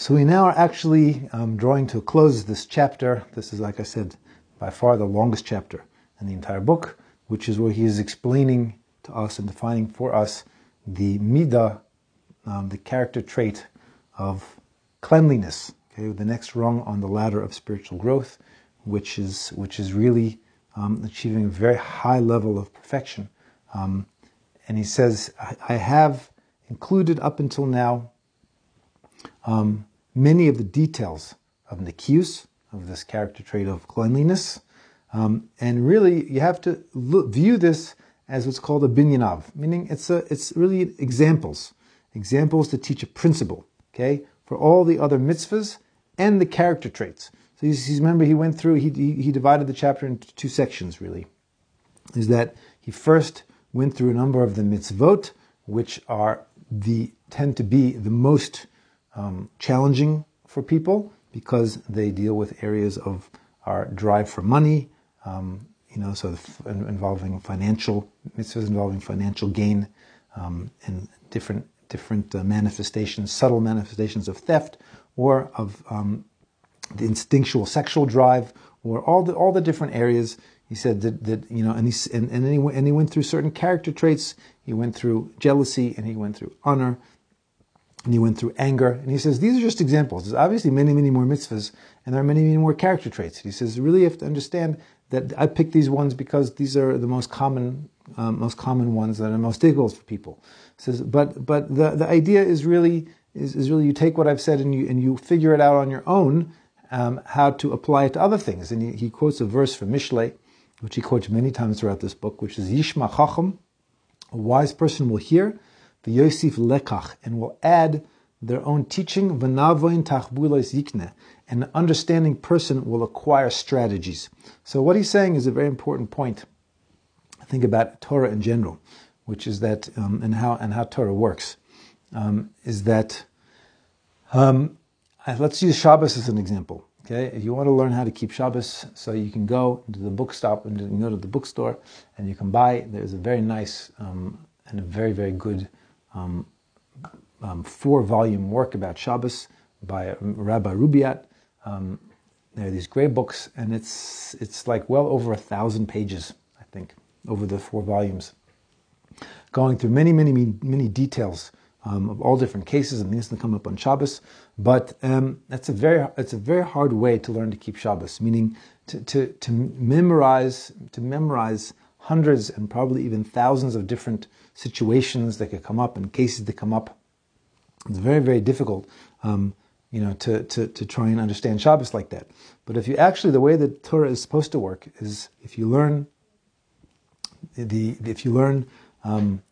So we now are actually um, drawing to a close this chapter. This is, like I said, by far the longest chapter in the entire book, which is where he is explaining to us and defining for us the midah, um, the character trait of cleanliness. Okay, the next rung on the ladder of spiritual growth, which is which is really um, achieving a very high level of perfection. Um, and he says, I, I, have included up until now um, many of the details of Nikius, of this character trait of cleanliness. Um, and really, you have to look, view this as what's called a binyan av, meaning it's a, it's really examples, examples to teach a principle, okay, for all the other mitzvahs and the character traits. So he's, he's remember he went through, he, he divided the chapter into two sections really. Is that he first went through a number of the mitzvot, which are the, tend to be the most um, challenging for people because they deal with areas of our drive for money, um, you know, so involving financial mitzvahs involving financial gain um, and different different uh, manifestations, subtle manifestations of theft or of um, the instinctual sexual drive, or all the all the different areas. He said that, that you know, and he and, and he, and he went through certain character traits. He went through jealousy, and he went through honor, and he went through anger. And he says these are just examples. There's obviously many, many more mitzvahs, and there are many, many more character traits. He says really you have to understand that I picked these ones because these are the most common, um, most common ones that are most difficult for people. He says, but but the, the idea is really is, is really you take what I've said and you and you figure it out on your own um, how to apply it to other things. And he, he, quotes a verse from Mishlei, which he quotes many times throughout this book, which is Yishma Chacham, a wise person will hear the Yosef Lekach and will add their own teaching, V'navoin tachbulois yikne, and an understanding person will acquire strategies. So what he's saying is a very important point. Think about Torah in general, which is that um, and how and how Torah works, um, is that um, let's use Shabbos as an example. Okay, if you want to learn how to keep Shabbos, so you can go to the bookstop and you go to the bookstore and you can buy. There's a very nice um, and a very very good um, um, four volume work about Shabbos by Rabbi Ribiat. Um, there are these great books, and it's it's like well over a thousand pages, I think, over the four volumes, going through many many many details um, of all different cases and things that come up on Shabbos. But um, that's a very it's a very hard way to learn to keep Shabbos, meaning to, to, to memorize to memorize hundreds and probably even thousands of different situations that could come up and cases that come up. It's very very difficult. Um, you know, to, to, to try and understand Shabbos like that. But if you actually, the way that Torah is supposed to work is if you learn the, if you learn um,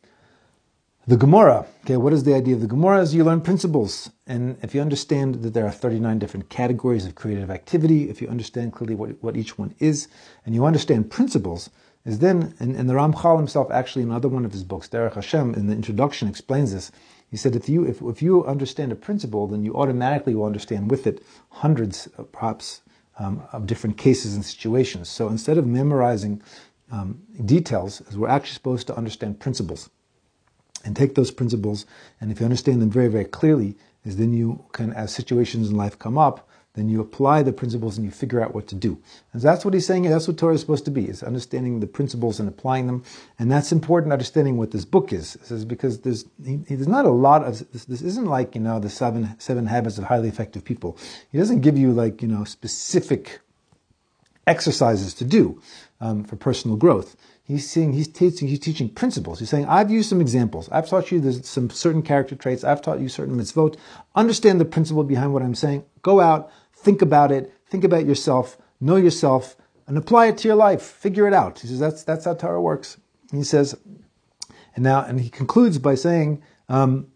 the Gemara, okay, what is the idea of the Gemara? Is you learn principles. And if you understand that there are 39 different categories of creative activity, if you understand clearly what, what each one is, and you understand principles, is then, and, and the Ramchal himself actually in another one of his books, Derech Hashem, in the introduction explains this. He said, if you, if, if you understand a principle, then you automatically will understand with it hundreds, of, perhaps, um, of different cases and situations. So instead of memorizing um, details, as we're actually supposed to understand principles and take those principles, and if you understand them very, very clearly, is then you can, as situations in life come up, then you apply the principles and you figure out what to do. And that's what he's saying. That's what Torah is supposed to be: is understanding the principles and applying them. And that's important. Understanding what this book is, is because there's there's not a lot of this, this. isn't like you know the seven seven habits of highly effective people. He doesn't give you like you know specific exercises to do um, for personal growth. He's saying he's teaching he's teaching principles. He's saying I've used some examples. I've taught you there's some certain character traits. I've taught you certain mitzvot. Understand the principle behind what I'm saying. Go out, think about it, think about yourself, know yourself, and apply it to your life. Figure it out. He says that's that's how Torah works. He says, and now and he concludes by saying, um,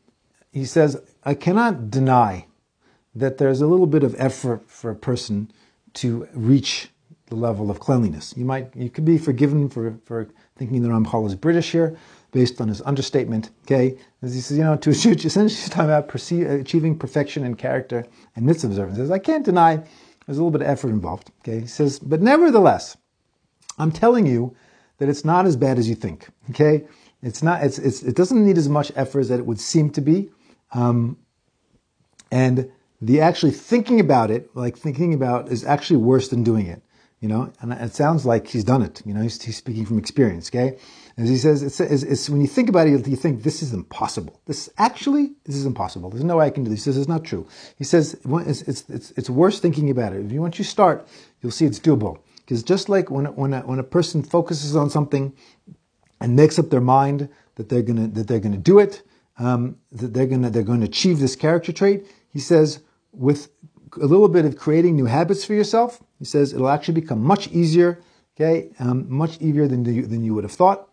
he says I cannot deny that there's a little bit of effort for a person to reach the level of cleanliness. You might, you could be forgiven for, for thinking that Ramchal is British here, based on his understatement. Okay, as he says, you know, to essentially he's talking about perceive, achieving perfection in character and mitzvah observance. I can't deny there's a little bit of effort involved. Okay, he says, but nevertheless, I'm telling you that it's not as bad as you think. Okay, it's not. It's, it's it doesn't need as much effort as that it would seem to be, um, and the actually thinking about it, like thinking about, is actually worse than doing it. You know, and it sounds like he's done it. You know, he's, he's speaking from experience. Okay, as he says, it's, it's, it's, when you think about it, you think this is impossible. This actually, this is impossible. There's no way I can do this. Says it's not true. He says it's, it's, it's, worse thinking about it. If you once you start, you'll see it's doable. Because just like when when a, when a person focuses on something and makes up their mind that they're gonna that they're gonna do it, um, that they're gonna they're to achieve this character trait, he says with a little bit of creating new habits for yourself, he says it'll actually become much easier. Okay, um, much easier than you, than you would have thought.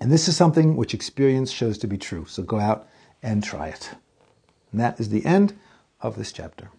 And this is something which experience shows to be true. So go out and try it. And that is the end of this chapter.